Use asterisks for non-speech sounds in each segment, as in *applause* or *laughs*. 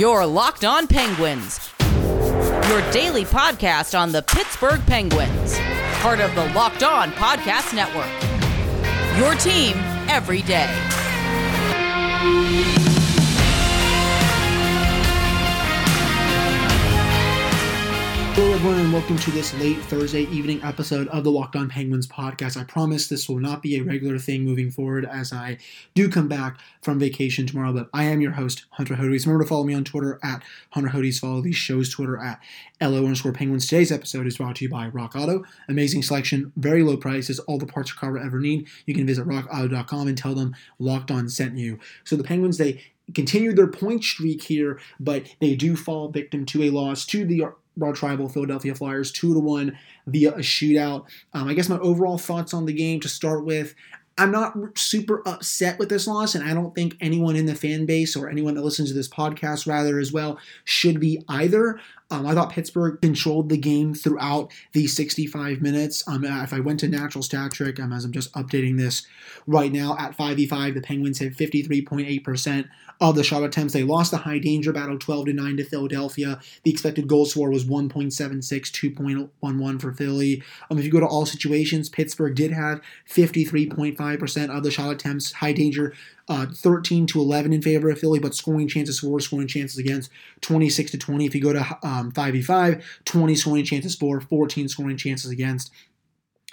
Your Locked On Penguins, your daily podcast on the Pittsburgh Penguins, part of the Locked On Podcast Network. Your team every day. Hello, everyone, and welcome to this late Thursday evening episode of the Locked On Penguins podcast. I promise this will not be a regular thing moving forward as I do come back from vacation tomorrow, but I am your host, Hunter Hodes. Remember to follow me on Twitter at Hunter Hodes. Follow the show's Twitter at LO underscore Penguins. Today's episode is brought to you by Rock Auto. Amazing selection, very low prices, all the parts your car will ever need. You can visit rockauto.com and tell them Locked On sent you. So the Penguins, they continue their point streak here, but they do fall victim to a loss to the Raw Tribal Philadelphia Flyers two to one via a shootout. Um, I guess my overall thoughts on the game to start with. I'm not super upset with this loss, and I don't think anyone in the fan base or anyone that listens to this podcast, rather, as well, should be either. Um, I thought Pittsburgh controlled the game throughout the 65 minutes. Um, if I went to natural stat trick, um, as I'm just updating this right now, at 5v5, the Penguins had 53.8% of the shot attempts. They lost the high danger battle 12 to 9 to Philadelphia. The expected goal score was 1.76, 2.11 for Philly. Um, if you go to all situations, Pittsburgh did have 53.5% of the shot attempts, high danger uh, 13 to 11 in favor of Philly, but scoring chances for, scoring chances against 26 to 20. If you go to um, 5v5, 20 scoring chances for, 14 scoring chances against.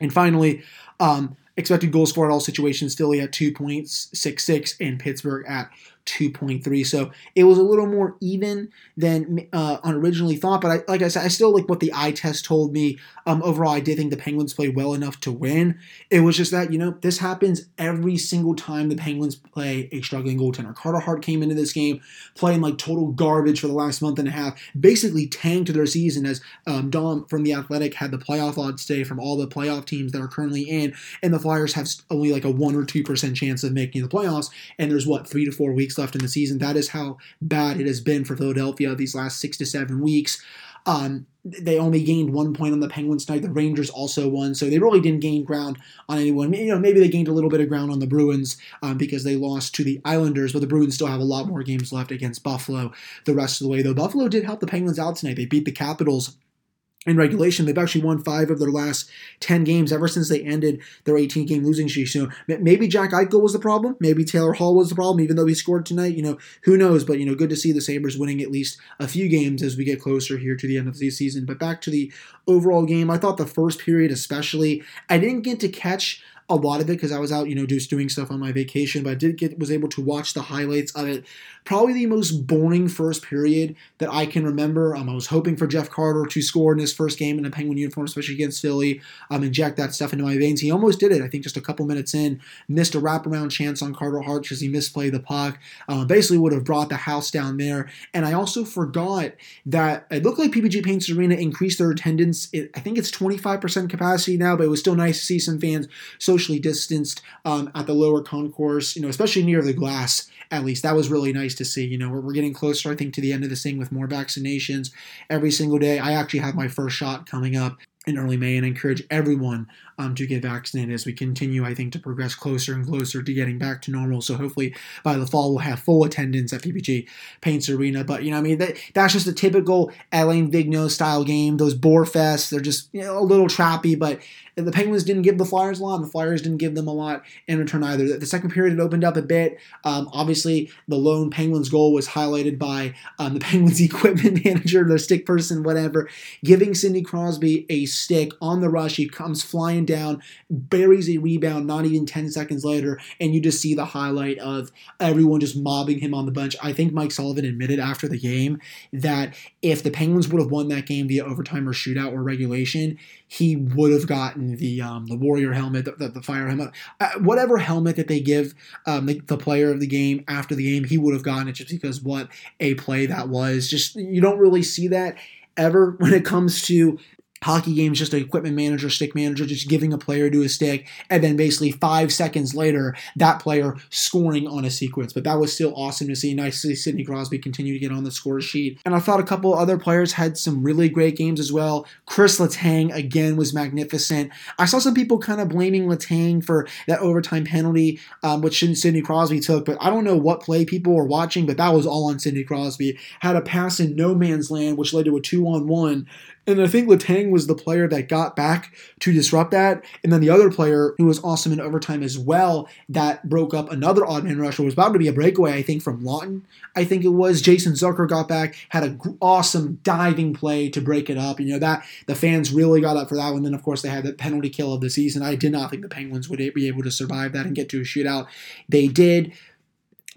And finally, um, expected goals for at all situations, Philly at 2.66 and Pittsburgh at 2.3. So it was a little more even than uh, originally thought. But I, like I said, I still like what the eye test told me. Um, overall, I did think the Penguins played well enough to win. It was just that, you know, this happens every single time the Penguins play a struggling goaltender. Carter Hart came into this game playing like total garbage for the last month and a half, basically tanked their season as um, Dom from The Athletic had the playoff odds today from all the playoff teams that are currently in. And the Flyers have only like a 1 or 2% chance of making the playoffs. And there's what, three to four weeks left in the season. That is how bad it has been for Philadelphia these last six to seven weeks. Um, they only gained one point on the Penguins tonight. The Rangers also won, so they really didn't gain ground on anyone. You know, maybe they gained a little bit of ground on the Bruins um, because they lost to the Islanders, but the Bruins still have a lot more games left against Buffalo the rest of the way. Though Buffalo did help the Penguins out tonight. They beat the Capitals in regulation. They've actually won five of their last 10 games ever since they ended their 18 game losing streak. So maybe Jack Eichel was the problem. Maybe Taylor Hall was the problem, even though he scored tonight. You know, who knows? But, you know, good to see the Sabres winning at least a few games as we get closer here to the end of the season. But back to the overall game, I thought the first period, especially, I didn't get to catch a lot of it because I was out, you know, just doing stuff on my vacation, but I did get was able to watch the highlights of it. Probably the most boring first period that I can remember. Um, I was hoping for Jeff Carter to score in his first game in a Penguin uniform, especially against Philly, um, inject that stuff into my veins. He almost did it. I think just a couple minutes in, missed a wraparound chance on Carter Hart because he misplayed the puck. Uh, basically, would have brought the house down there. And I also forgot that it looked like PPG Paints Arena increased their attendance. It, I think it's 25% capacity now, but it was still nice to see some fans socially distanced um, at the lower concourse, you know, especially near the glass. At least that was really nice to see. You know, we're, we're getting closer, I think, to the end of this thing with more vaccinations every single day. I actually have my first shot coming up in early May and I encourage everyone um, to get vaccinated as we continue, I think, to progress closer and closer to getting back to normal. So hopefully by the fall we'll have full attendance at PPG Paints Arena. But you know, I mean, that, that's just a typical Alain Vigneault style game. Those bore fests, they're just you know, a little trappy, but the Penguins didn't give the Flyers a lot, and the Flyers didn't give them a lot in return either. The second period had opened up a bit. Um, obviously, the lone Penguins goal was highlighted by um, the *laughs* Penguins equipment manager, their stick person, whatever, giving Sidney Crosby a stick on the rush. He comes flying down, buries a rebound not even 10 seconds later, and you just see the highlight of everyone just mobbing him on the bench. I think Mike Sullivan admitted after the game that if the Penguins would have won that game via overtime or shootout or regulation, he would have gotten the um, the warrior helmet, the, the, the fire helmet, uh, whatever helmet that they give um, the, the, player of the game after the game, he would have gotten it just because what a play that was. Just you don't really see that ever when it comes to hockey games just an equipment manager stick manager just giving a player to a stick and then basically five seconds later that player scoring on a sequence. But that was still awesome to see. Nice to see sidney crosby continue to get on the score sheet. And i thought a couple other players had some really great games as well. Chris letang again was magnificent. I saw some people kind of blaming letang for that overtime penalty um, which sidney crosby took but i don't know what play people were watching but that was all on sidney crosby. Had a pass in no man's land which led to a two-on-one and I think Letang was the player that got back to disrupt that. And then the other player who was awesome in overtime as well that broke up another odd man rusher was about to be a breakaway, I think, from Laughton. I think it was Jason Zucker got back, had an awesome diving play to break it up. You know, that the fans really got up for that one. Then, of course, they had the penalty kill of the season. I did not think the Penguins would be able to survive that and get to a shootout. They did.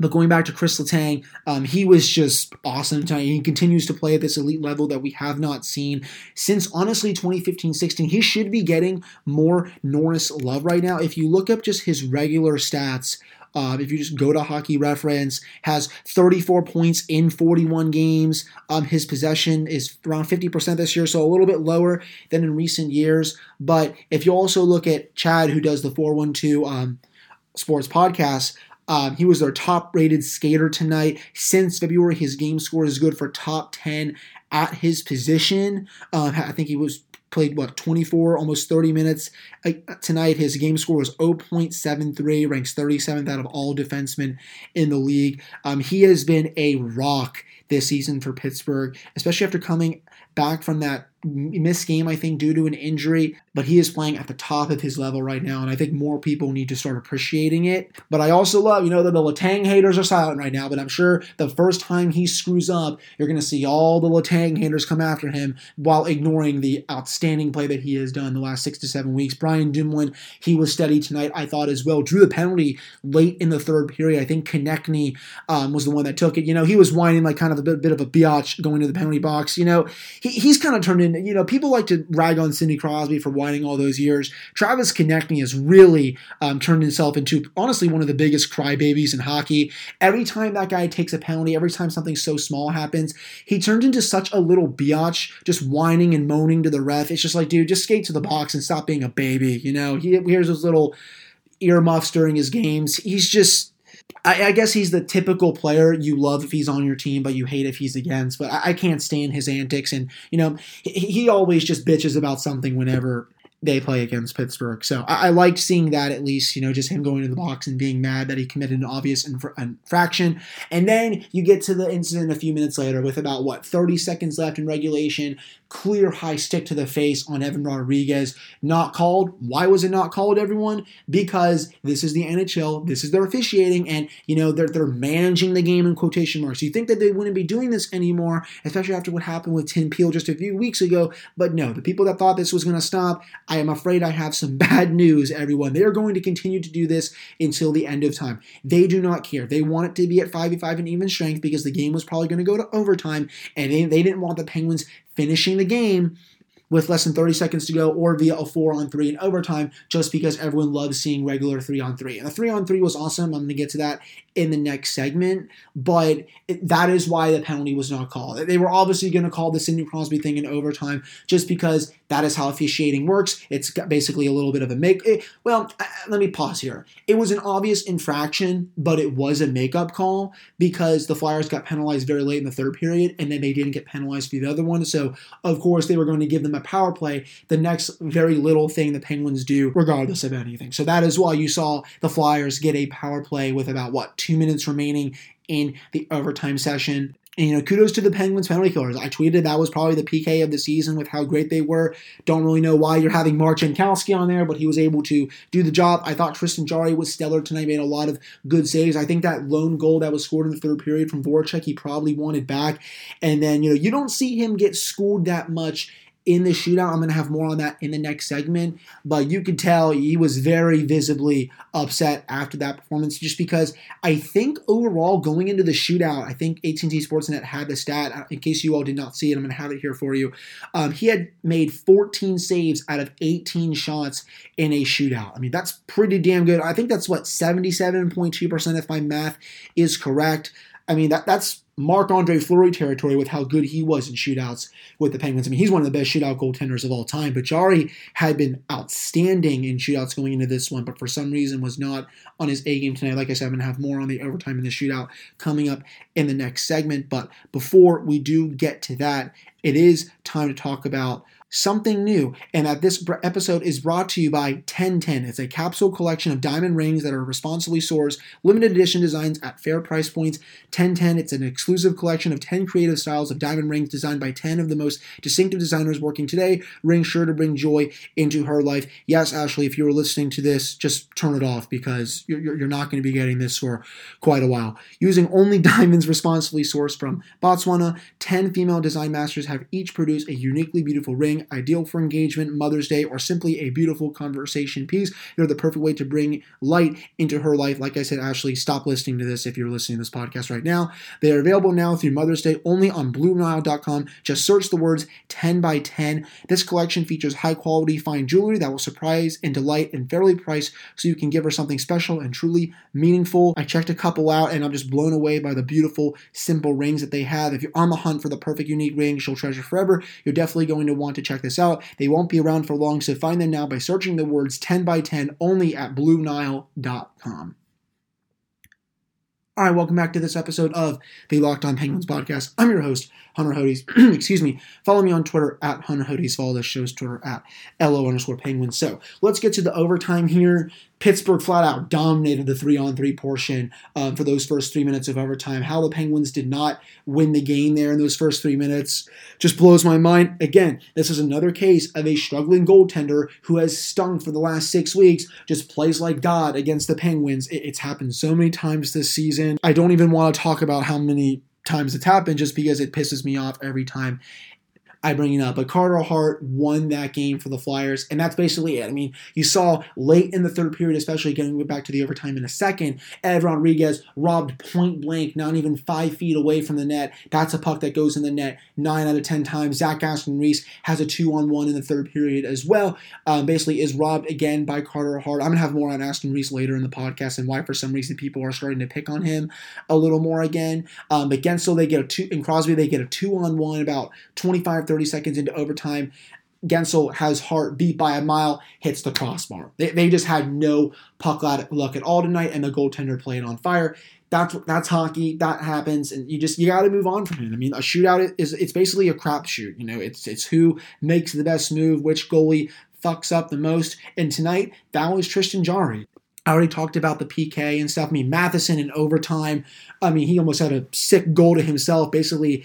But going back to Chris Letang, um, he was just awesome. He continues to play at this elite level that we have not seen since honestly 2015 16. He should be getting more Norris love right now. If you look up just his regular stats, uh, if you just go to Hockey Reference, has 34 points in 41 games. Um, his possession is around 50% this year, so a little bit lower than in recent years. But if you also look at Chad, who does the 412 um, Sports podcast, um, he was their top rated skater tonight. Since February, his game score is good for top 10 at his position. Uh, I think he was played what 24 almost 30 minutes uh, tonight his game score was 0.73 ranks 37th out of all defensemen in the league um, he has been a rock this season for pittsburgh especially after coming back from that missed game, I think, due to an injury, but he is playing at the top of his level right now, and I think more people need to start appreciating it. But I also love, you know, that the Letang haters are silent right now, but I'm sure the first time he screws up, you're going to see all the Letang haters come after him while ignoring the outstanding play that he has done the last six to seven weeks. Brian Dumoulin, he was steady tonight, I thought as well. Drew the penalty late in the third period. I think Konecny um, was the one that took it. You know, he was whining like kind of a bit, bit of a biatch going to the penalty box. You know, he, he's kind of turned into you know, people like to rag on Sidney Crosby for whining all those years. Travis Konecny has really um, turned himself into, honestly, one of the biggest crybabies in hockey. Every time that guy takes a penalty, every time something so small happens, he turns into such a little biatch, just whining and moaning to the ref. It's just like, dude, just skate to the box and stop being a baby. You know, he hears those little earmuffs during his games. He's just I, I, guess he's the typical player you love if he's on your team, but you hate if he's against. But I, I can't stand his antics, and you know he, he, always just bitches about something whenever they play against Pittsburgh. So I, I liked seeing that at least, you know, just him going to the box and being mad that he committed an obvious infra- infraction. And then you get to the incident a few minutes later with about what 30 seconds left in regulation clear high stick to the face on Evan Rodrigues. Not called. Why was it not called, everyone? Because this is the NHL, this is their officiating, and you know they're they're managing the game in quotation marks. You think that they wouldn't be doing this anymore, especially after what happened with Tim Peel just a few weeks ago. But no, the people that thought this was gonna stop, I am afraid I have some *laughs* bad news, everyone. They are going to continue to do this until the end of time. They do not care. They want it to be at 5v5 and even strength because the game was probably going to go to overtime, and they, they didn't want the Penguins finishing the game with less than 30 seconds to go or via a four on three in overtime just because everyone loves seeing regular three on three. And the three on three was awesome. I'm going to get to that in the next segment, but it, that is why the penalty was not called. They were obviously going to call the Sidney Crosby thing in overtime just because that is how officiating works. It's basically a little bit of a make. It, well, let me pause here. It was an obvious infraction, but it was a makeup call because the Flyers got penalized very late in the third period, and then they didn't get penalized for the other one. So of course they were going to give them a power play. The next very little thing the Penguins do, regardless of anything. So that is why you saw the Flyers get a power play with about what two minutes remaining in the overtime session. And, you know, kudos to the Penguins penalty killers. I tweeted that was probably the PK of the season with how great they were. Don't really know why you're having Mark Jankowski on there, but he was able to do the job. I thought Tristan Jarry was stellar tonight, made a lot of good saves. I think that lone goal that was scored in the third period from Voracek, he probably wanted back. And then, you know, you don't see him get schooled that much in the shootout. I'm going to have more on that in the next segment. But you could tell he was very visibly upset after that performance just because I think overall going into the shootout, I think AT&T Sportsnet had the stat. Uh, in case you all did not see it, I'm going to have it here for you. Um, he had made 14 saves out of 18 shots in a shootout. I mean, that's pretty damn good. I think that's what, 77.2% if my math is correct. I mean, that that's Marc Andre Fleury territory with how good he was in shootouts with the Penguins. I mean, he's one of the best shootout goaltenders of all time, but Jarry had been outstanding in shootouts going into this one, but for some reason was not on his A game tonight. Like I said, I'm going to have more on the overtime in the shootout coming up in the next segment. But before we do get to that, it is time to talk about something new, and that this episode is brought to you by 1010. It's a capsule collection of diamond rings that are responsibly sourced, limited edition designs at fair price points. 1010, it's an exclusive collection of 10 creative styles of diamond rings designed by 10 of the most distinctive designers working today. Rings sure to bring joy into her life. Yes, Ashley, if you were listening to this, just turn it off because you're, you're not going to be getting this for quite a while. Using only *laughs* diamonds responsibly sourced from Botswana, 10 female design masters have each produced a uniquely beautiful ring ideal for engagement, Mother's Day, or simply a beautiful conversation piece. They're the perfect way to bring light into her life. Like I said, Ashley, stop listening to this if you're listening to this podcast right now. They are available now through Mother's Day only on BlueNile.com. Just search the words 10 by 10. This collection features high quality fine jewelry that will surprise and delight and fairly priced so you can give her something special and truly meaningful. I checked a couple out and I'm just blown away by the beautiful, simple rings that they have. If you're on the hunt for the perfect unique ring she'll treasure forever, you're definitely going to want to check this out. They won't be around for long, so find them now by searching the words 10 by 10 only at BlueNile.com. All right, welcome back to this episode of the Locked On Penguins podcast. I'm your host, Hunter Hodes. *clears throat* Excuse me. Follow me on Twitter at Hunter Hodes. Follow the show's Twitter at LO underscore Penguins. So let's get to the overtime here. Pittsburgh flat out dominated the three on three portion um, for those first three minutes of overtime. How the Penguins did not win the game there in those first three minutes just blows my mind. Again, this is another case of a struggling goaltender who has stung for the last six weeks, just plays like God against the Penguins. It, it's happened so many times this season. I don't even want to talk about how many times it's happened just because it pisses me off every time I bring it up. But Carter Hart won that game for the Flyers, and that's basically it. I mean, you saw late in the third period, especially getting back to the overtime in a second, Ed Rodrigues robbed point blank, not even five feet away from the net. That's a puck that goes in the net nine out of ten times. Zach Aston Reese has a two on one in the third period as well. Um, basically, is robbed again by Carter Hart. I'm gonna have more on Aston Reese later in the podcast and why, for some reason, people are starting to pick on him a little more again. Um, but Guentzel, they get a two in Crosby, they get a two on one about 25 30 seconds into overtime. Guentzel has Hart beat by a mile, hits the crossbar. They, they just had no puck luck at all tonight, and the goaltender played on fire. That's that's hockey. That happens, and you just you got to move on from it. I mean, a shootout is it's basically a crapshoot. You know, it's it's who makes the best move, which goalie fucks up the most. And tonight, that was Tristan Jarry. I already talked about the PK and stuff. I mean, Matheson in overtime. I mean, he almost had a sick goal to himself. Basically,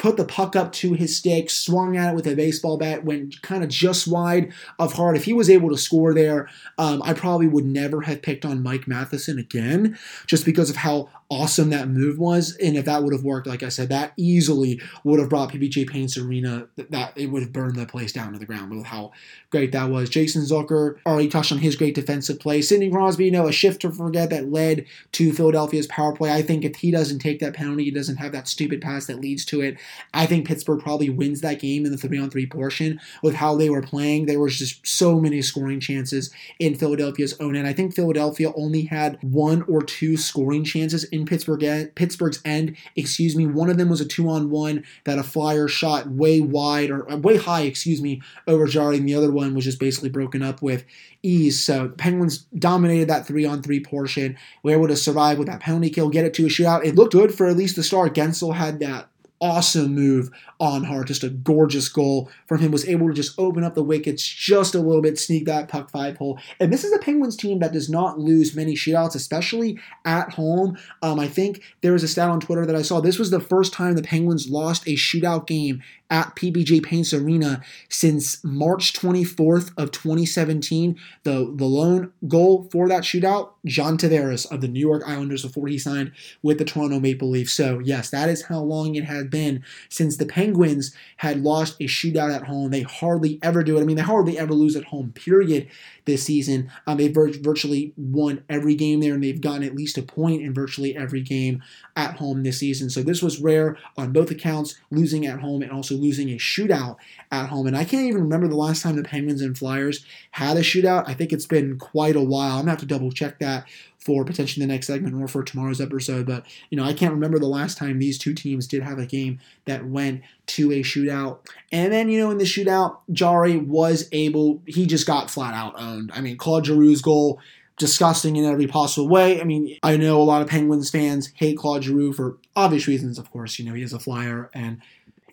put the puck up to his stick, swung at it with a baseball bat, went kind of just wide of Hart. If he was able to score there, um, I probably would never have picked on Mike Matheson again, just because of how awesome that move was. And if that would have worked, like I said, that easily would have brought PPG Paints Arena, that it would have burned the place down to the ground with how great that was. Jason Zucker already touched on his great defensive play. Sidney Crosby, you know, a shift to forget that led to Philadelphia's power play. I think if he doesn't take that penalty, he doesn't have that stupid pass that leads to it. I think Pittsburgh probably wins that game in the three on three portion with how they were playing. There was just so many scoring chances in Philadelphia's own end. I think Philadelphia only had one or two scoring chances in in Pittsburgh Pittsburgh's end. Excuse me. One of them was a two on one that a flyer shot way wide or uh, way high, excuse me, over Jarry. And the other one was just basically broken up with ease. So Penguins dominated that three on three portion. Were able to survive with that penalty kill, get it to a shootout. It looked good for at least the start. Guentzel had that awesome move on Hart. Just a gorgeous goal from him. Was able to just open up the wickets just a little bit, sneak that puck five hole. And this is a Penguins team that does not lose many shootouts, especially at home. Um, I think there was a stat on Twitter that I saw. This was the first time the Penguins lost a shootout game at PPG Paints Arena since March 24th of 2017. The the lone goal for that shootout, John Tavares of the New York Islanders before he signed with the Toronto Maple Leafs. So yes, that is how long it had been since the Penguins had lost a shootout at home. They hardly ever do it. I mean, they hardly ever lose at home. Period this season. Um, they've virtually won every game there, and they've gotten at least a point in virtually every game at home this season. So this was rare on both accounts, losing at home and also losing a shootout at home. And I can't even remember the last time the Penguins and Flyers had a shootout. I think it's been quite a while. I'm gonna have to double check that for potentially the next segment or for tomorrow's episode. But, you know, I can't remember the last time these two teams did have a game that went to a shootout. And then, you know, in the shootout, Jarry was able, he just got flat out owned. I mean, Claude Giroux's goal disgusting in every possible way. I mean, I know a lot of Penguins fans hate Claude Giroux for obvious reasons, of course. You know, he is a flyer and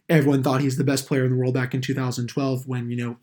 everyone thought he's the best player in the world back in 2012 when, you know,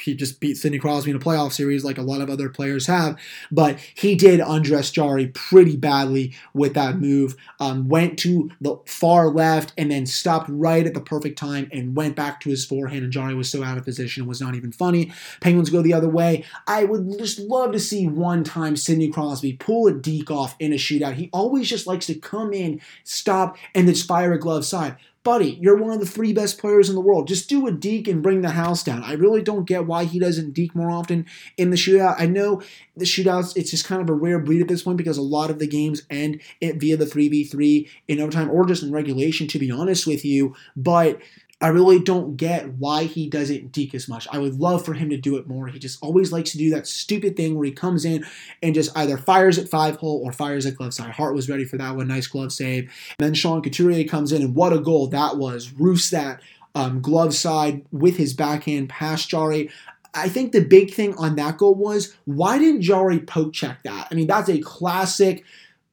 he just beat Sidney Crosby in a playoff series like a lot of other players have. But he did undress Jarry pretty badly with that move. Um, went to the far left and then stopped right at the perfect time and went back to his forehand. And Jarry was so out of position, it was not even funny. Penguins go the other way. I would just love to see one time Sidney Crosby pull a deke off in a shootout. He always just likes to come in, stop, and then fire a glove side buddy, you're one of the three best players in the world. Just do a deke and bring the house down. I really don't get why he doesn't deke more often in the shootout. I know the shootouts, it's just kind of a rare breed at this point because a lot of the games end it via the 3v3 in overtime or just in regulation, to be honest with you. But I really don't get why he doesn't deke as much. I would love for him to do it more. He just always likes to do that stupid thing where he comes in and just either fires at five hole or fires at glove side. Hart was ready for that one. Nice glove save. And then Sean Couturier comes in and what a goal that was. Roofs that um, glove side with his backhand past Jarry. I think the big thing on that goal was why didn't Jarry poke check that? I mean, that's a classic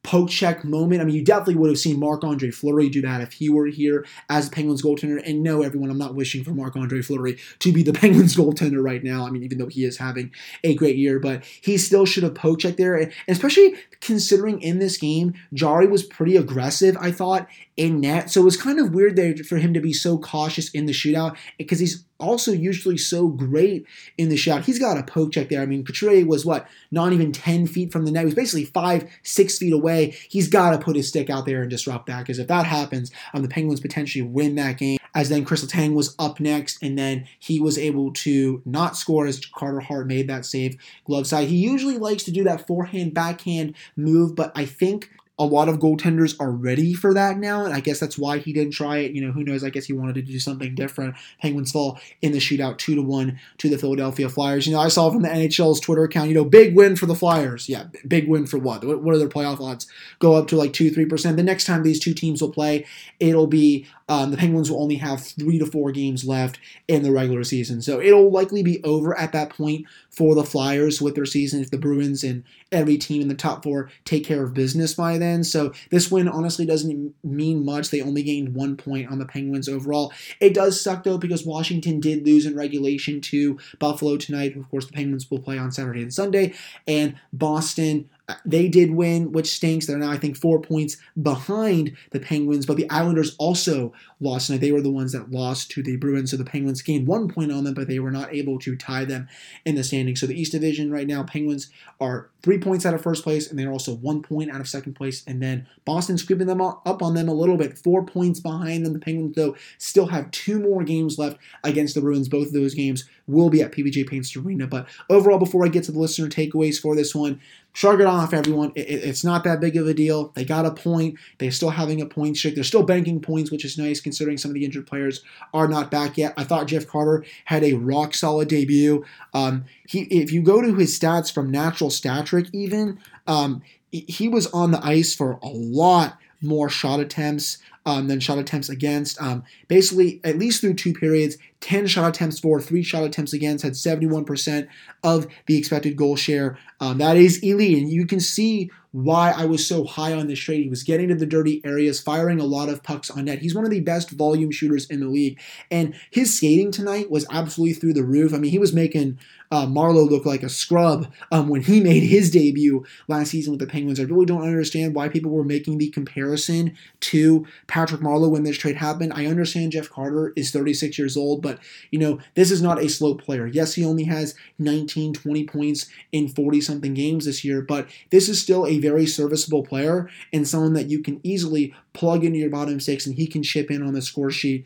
poke check moment. I mean, you definitely would have seen Marc Andre Fleury do that if he were here as the Penguins goaltender. And no, everyone, I'm not wishing for Marc Andre Fleury to be the *laughs* Penguins goaltender right now. I mean, even though he is having a great year, but he still should have poke checked there. And especially considering in this game, Jarry was pretty aggressive, I thought, in net. So it was kind of weird there for him to be so cautious in the shootout because he's also usually so great in the shot. He's got a poke check there. I mean, Couturier was what, not even 10 feet from the net. He was basically five, six feet away. He's got to put his stick out there and disrupt that because if that happens, um, the Penguins potentially win that game. As then Chris Letang was up next, and then he was able to not score as Carter Hart made that save glove side. He usually likes to do that forehand backhand move, but I think a lot of goaltenders are ready for that now, and I guess that's why he didn't try it. You know, who knows? I guess he wanted to do something different. Penguins fall in the shootout two to one to the Philadelphia Flyers. You know, I saw from the NHL's Twitter account, you know, big win for the Flyers. Yeah, big win for what? What are their playoff odds? Go up to like two, three percent. The next time these two teams will play, it'll be um, the Penguins will only have three to four games left in the regular season, so it'll likely be over at that point for the Flyers with their season if the Bruins and every team in the top four take care of business by then. So this win honestly doesn't mean much. They only gained one point on the Penguins overall. It does suck though because Washington did lose in regulation to Buffalo tonight. Of course, the Penguins will play on Saturday and Sunday, and Boston they did win, which stinks. They're now, I think, four points behind the Penguins, but the Islanders also lost tonight. They were the ones that lost to the Bruins, so the Penguins gained one point on them, but they were not able to tie them in the standings. So the East Division right now, Penguins are three points out of first place, and they're also one point out of second place. And then Boston's creeping them up on them a little bit, four points behind them. The Penguins, though, still have two more games left against the Bruins. Both of those games will be at PPG Paints Arena. But overall, before I get to the listener takeaways for this one, shrug it off, everyone. It, it, it's not that big of a deal. They got a point. They're still having a point streak. They're still banking points, which is nice considering some of the injured players are not back yet. I thought Jeff Carter had a rock solid debut. Um, he, if you go to his stats from Natural Stat Trick, even um, he was on the ice for a lot more shot attempts um, than shot attempts against. Um, basically, at least through two periods, 10 shot attempts for, 3 shot attempts against, had 71% of the expected goal share. Um, that is elite. And you can see why I was so high on this trade. He was getting to the dirty areas, firing a lot of pucks on net. He's one of the best volume shooters in the league. And his skating tonight was absolutely through the roof. I mean, he was making uh, Marleau look like a scrub um, when he *laughs* made his debut last season with the Penguins. I really don't understand why people were making the comparison to Patrick Marleau when this trade happened. I understand Jeff Carter is 36 years old, but you know, this is not a slow player. Yes, he only has 19, 20 points in 40 something games this year, but this is still a very serviceable player and someone that you can easily plug into your bottom six and he can chip in on the score sheet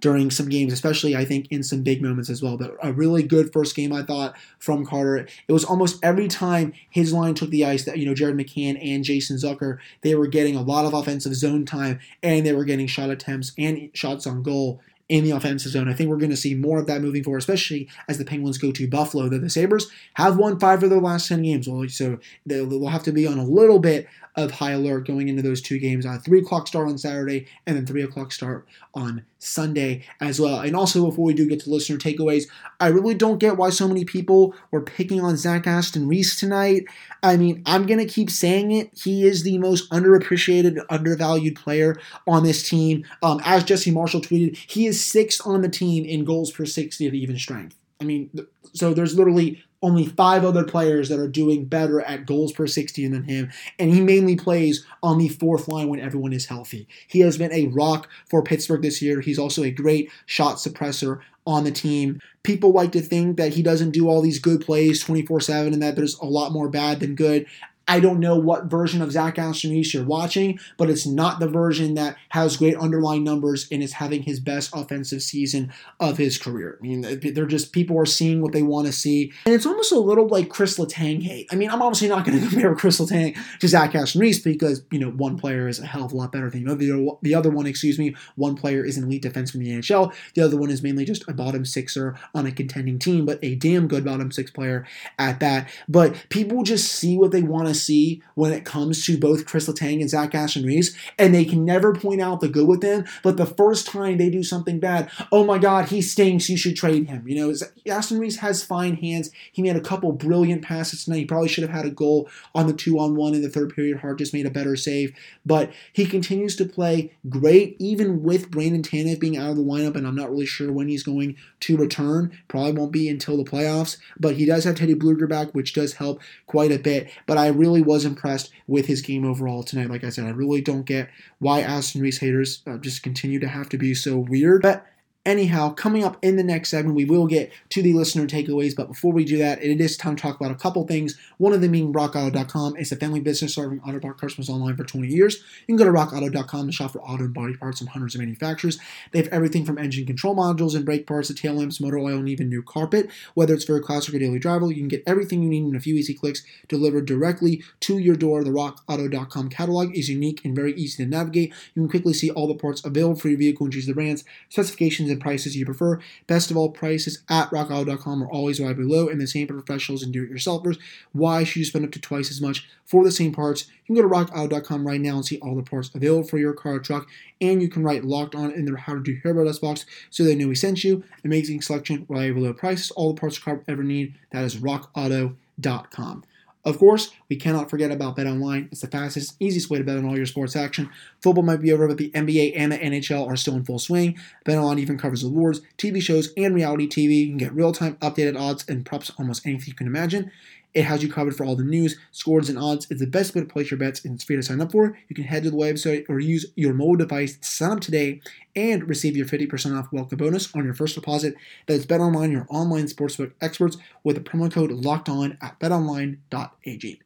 during some games, especially I think in some big moments as well. But a really good first game I thought from Carter. It was almost every time his line took the ice that you know Jared McCann and Jason Zucker they were getting a lot of offensive zone time and they were getting shot attempts and shots on goal in the offensive zone. I think we're going to see more of that moving forward, especially as the Penguins go to Buffalo. The, the Sabres have won five of their last 10 games, so they'll have to be on a little bit of high alert going into those two games. Uh, 3 o'clock start on Saturday and then 3 o'clock start on Sunday as well. And also, before we do get to listener takeaways, I really don't get why so many people were picking on Zach Aston Reese tonight. I mean, I'm going to keep saying it. He is the most underappreciated, undervalued player on this team. Um, as Jesse Marshall tweeted, he is sixth on the team in goals per 60 of even strength. I mean, so there's literally only five other players that are doing better at goals per 60 than him, and he mainly plays on the fourth line when everyone is healthy. He has been a rock for Pittsburgh this year. He's also a great shot suppressor on the team. People like to think that he doesn't do all these good plays 24 7 and that there's a lot more bad than good. I don't know what version of Zach Aston Reese you're watching, but it's not the version that has great underlying numbers and is having his best offensive season of his career. I mean, they're just people are seeing what they want to see, and it's almost a little like Chris Letang hate. I mean, I'm obviously not going *laughs* to compare Chris Letang to Zach Aston Reese because you know one player is a hell of a lot better than the other. The other one, excuse me, one player is an elite defenseman in the NHL. The other one is mainly just a bottom sixer on a contending team, but a damn good bottom six player at that. But people just see what they want to see when it comes to both Chris Letang and Zach Aston Reese, and they can never point out the good with them. But the first time they do something bad, oh my God, he stinks. You should trade him. You know, Aston Reese has fine hands. He made a couple brilliant passes tonight. He probably should have had a goal on the two on one in the third period. Hart just made a better save, but he continues to play great, even with Brandon Tanev being out of the lineup. And I'm not really sure when he's going to return. Probably won't be until the playoffs. But he does have Teddy Blueger back, which does help quite a bit. But I really was impressed with his game overall tonight. Like I said, I really don't get why Aston Reese haters uh, just continue to have to be so weird. But Anyhow, coming up in the next segment, we will get to the listener takeaways. But before we do that, it is time to talk about a couple things. One of them being RockAuto.com. It's a family business serving auto part customers online for 20 years. You can go to RockAuto.com to shop for auto and body parts from hundreds of manufacturers. They have everything from engine control modules and brake parts to tail lamps, motor oil, and even new carpet. Whether it's for a classic or daily driver, you can get everything you need in a few easy clicks delivered directly to your door. The RockAuto.com catalog is unique and very easy to navigate. You can quickly see all the parts available for your vehicle and choose the brands, specifications, and and prices you prefer. Best of all, prices at rockauto.com are always widely low and the same for professionals and do-it-yourselfers. Why should you spend up to twice as much for the same parts? You can go to rockauto.com right now and see all the parts available for your car or truck, and you can write locked on in their how to do Hear About Us box so they know we sent you. Amazing selection, reliable low prices, all the parts your car ever need. That is rockauto.com. Of course, we cannot forget about BetOnline. It's the fastest, easiest way to bet on all your sports action. Football might be over, but the NBA and the NHL are still in full swing. BetOnline even covers awards, TV shows, and reality TV. You can get real-time updated odds and props almost anything you can imagine. It has you covered for all the news, scores, and odds. It's the best way to place your bets, and it's free to sign up for. You can head to the website or use your mobile device to sign up today and receive your 50% off welcome bonus on your first deposit. That's BetOnline, your online sportsbook experts, with the promo code Locked On at BetOnline.ag.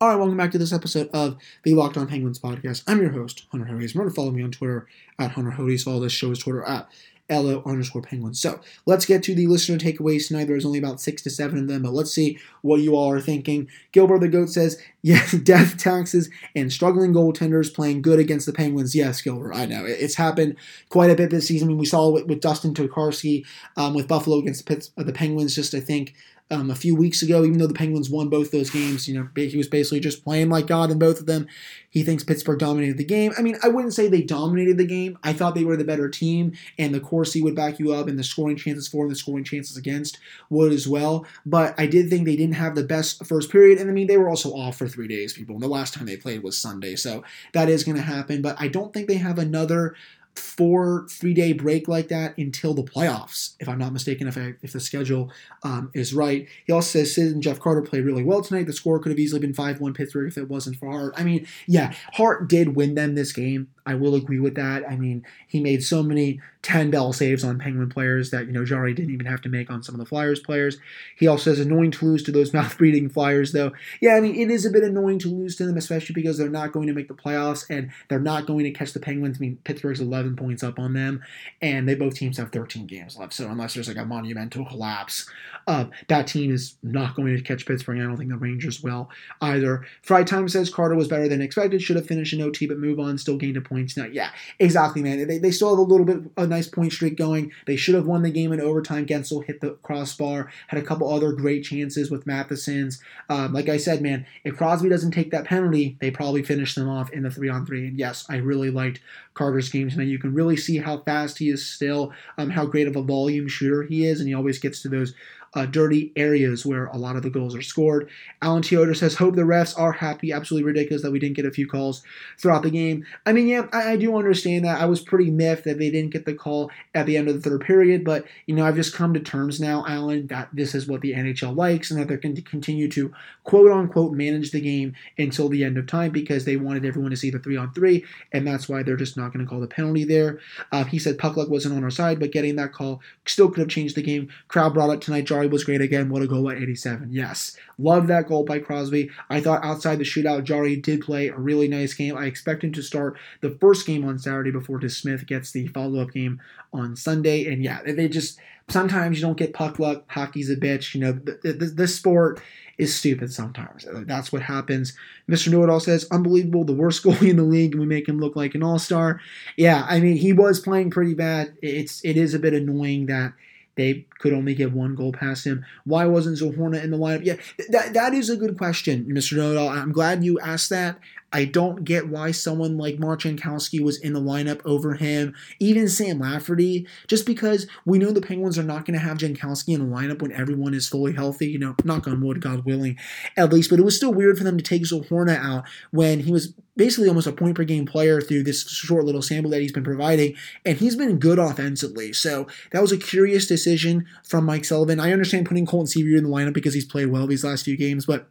All right, welcome back to this episode of the Locked On Penguins podcast. I'm your host, Hunter Hodes. Remember to follow me on Twitter at Hunter Hodes. Follow this show's Twitter at LO underscore penguins. So let's get to the listener takeaways tonight. There's only about six to seven of them, but let's see what you all are thinking. Gilbert the Goat says, *laughs* Yes, death taxes and struggling goaltenders playing good against the Penguins. Yes, Gilbert, I know. It's happened quite a bit this season. I mean, we saw it with, Dustin Tokarski um, with Buffalo against the, Pitts, uh, the Penguins just, I think, um, a few weeks ago, even though the Penguins won both those games. You know, he was basically just playing like God in both of them. He thinks Pittsburgh dominated the game. I mean, I wouldn't say they dominated the game. I thought they were the better team, and the Corsi would back you up, and the scoring chances for and the scoring chances against would as well. But I did think they didn't have the best first period, and I mean, they were also off for three days, people. And the last time they played was Sunday, so that is going to happen. But I don't think they have another four three day break like that until the playoffs, if I'm not mistaken, if I, if the schedule um, is right. He also says Sid and Jeff Carter played really well tonight. The score could have easily been 5 1 Pittsburgh if it wasn't for Hart. I mean, yeah, Hart did win them this game. I will agree with that. I mean, he made so many 10 bell saves on Penguin players that, you know, Jarry didn't even have to make on some of the Flyers players. He also says annoying to lose to those *laughs* mouth breathing Flyers, though. Yeah, I mean, it is a bit annoying to lose to them, especially because they're not going to make the playoffs and they're not going to catch the Penguins. I mean, Pittsburgh's 11 points up on them, and they both teams have 13 games left. So unless there's like a monumental collapse, uh, that team is not going to catch Pittsburgh. I don't think the Rangers will either. Fried Time says Carter was better than expected, should have finished in OT, but move on, still gained a point points. Yeah, exactly, man. They, they still have a little bit a nice point streak going. They should have won the game in overtime. Guentzel hit the crossbar, had a couple other great chances with Matheson's. Um, like I said, man, if Crosby doesn't take that penalty, they probably finish them off in the three on three. And yes, I really liked Carter's game tonight. You can really see how fast he is still, um, how great of a volume shooter he is, and he always gets to those uh, dirty areas where a lot of the goals are scored. Alan Teodor says, Hope the refs are happy. Absolutely ridiculous that we didn't get a few calls throughout the game. I mean, yeah, I, I, do understand that. I was pretty miffed that they didn't get the call at the end of the third period, but, you know, I've just come to terms now, Alan, that this is what the NHL likes and that they're going to continue to quote unquote manage the game until the end of time because they wanted everyone to see the three on three, and that's why they're just not going to call the penalty there. Uh, he said puck luck wasn't on our side, but getting that call still could have changed the game. Crowd brought it tonight. Jarry was great again. What a goal at 87. Yes. Love that goal by Crosby. I thought outside the shootout, Jarry did play a really nice game. I expect him to start the first game on Saturday before DeSmith gets the follow up game on Sunday. And yeah, they just sometimes you don't get puck luck. Hockey's a bitch. You know, this sport is stupid sometimes. That's what happens. Mr. Know It All says, unbelievable, the worst *laughs* goalie in the league, and we make him look like an all star. Yeah, I mean, he was playing pretty bad. It's it is a bit annoying that they could only get one goal past him. Why wasn't Zohorna in the lineup? Yeah, that, that is a good question, Mr. Know I'm glad you asked that. I don't get why someone like Mark Jankowski was in the lineup over him, even Sam Lafferty, just because we know the Penguins are not going to have Jankowski in the lineup when everyone is fully healthy, you know, knock on wood, God willing, at least. But it was still weird for them to take Zohorna out when he was basically almost a point per game player through this short little sample that he's been providing, and he's been good offensively. So that was a curious decision from Mike Sullivan. I understand putting Colton Sceviour in the lineup because he's played well these last few games, but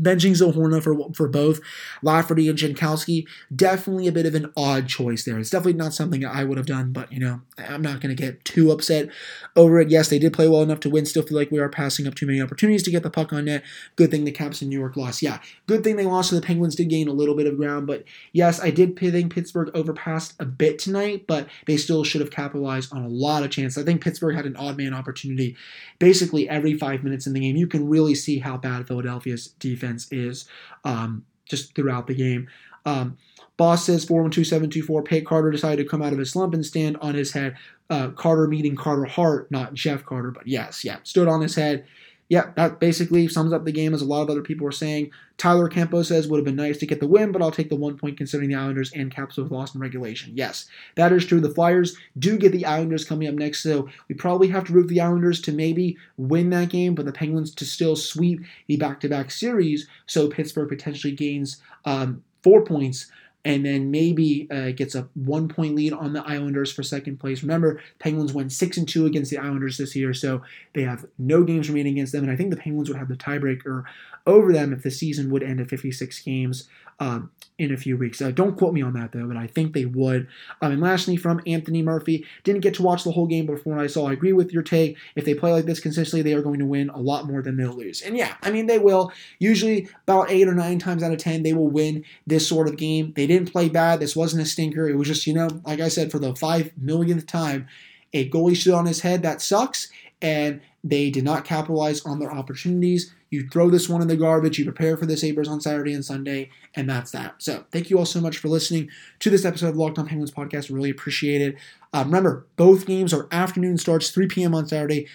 benching Zohorna for for both Lafferty and Jankowski, definitely a bit of an odd choice there. It's definitely not something I would have done, but you know, I'm not going to get too upset over it. Yes, they did play well enough to win. Still feel like we are passing up too many opportunities to get the puck on net. Good thing the Caps in New York lost. Yeah, good thing they lost, so the Penguins did gain a little bit of ground. But yes, I did think Pittsburgh overpassed a bit tonight, but they still should have capitalized on a lot of chances. I think Pittsburgh had an odd man opportunity basically every five minutes in the game. You can really see how bad Philadelphia's defense is um, just throughout the game. Um, Boss says 412724. Pate Carter decided to come out of his slump and stand on his head. Uh, Carter meeting Carter Hart, not Jeff Carter, but yes, yeah, stood on his head yeah, that basically sums up the game as a lot of other people were saying. Tyler Campo says would have been nice to get the win, but I'll take the one point considering the Islanders and Caps have lost in regulation. Yes, that is true. The Flyers do get the Islanders coming up next, so we probably have to root the Islanders to maybe win that game, but the Penguins to still sweep the back-to-back series, so Pittsburgh potentially gains um, four points and then maybe uh, gets a one point lead on the Islanders for second place. Remember, Penguins went six and two against the Islanders this year, so they have no games remaining against them, and I think the Penguins would have the tiebreaker over them if the season would end at 56 games um, in a few weeks. Uh, don't quote me on that though, but I think they would. Um, and lastly, from Anthony Murphy, didn't get to watch the whole game, but from what I saw, I agree with your take. If they play like this consistently, they are going to win a lot more than they'll lose. And yeah, I mean they will. Usually, about eight or nine times out of ten, they will win this sort of game. They didn't play bad. This wasn't a stinker. It was just you know, like I said, for the five millionth time, a goalie stood on his head. That sucks. And they did not capitalize on their opportunities. You throw this one in the garbage, you prepare for the Sabres on Saturday and Sunday, and that's that. So thank you all so much for listening to this episode of Locked On Penguins podcast. Really appreciate it. Um, remember, both games are afternoon starts, 3 p.m. on Saturday,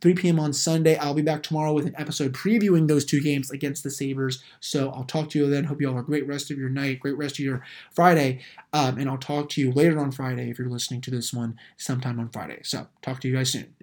3 p.m. on Sunday. I'll be back tomorrow with an episode previewing those two games against the Sabres. So I'll talk to you then. Hope you all have a great rest of your night, great rest of your Friday. Um, and I'll talk to you later on Friday if you're listening to this one sometime on Friday. So talk to you guys soon.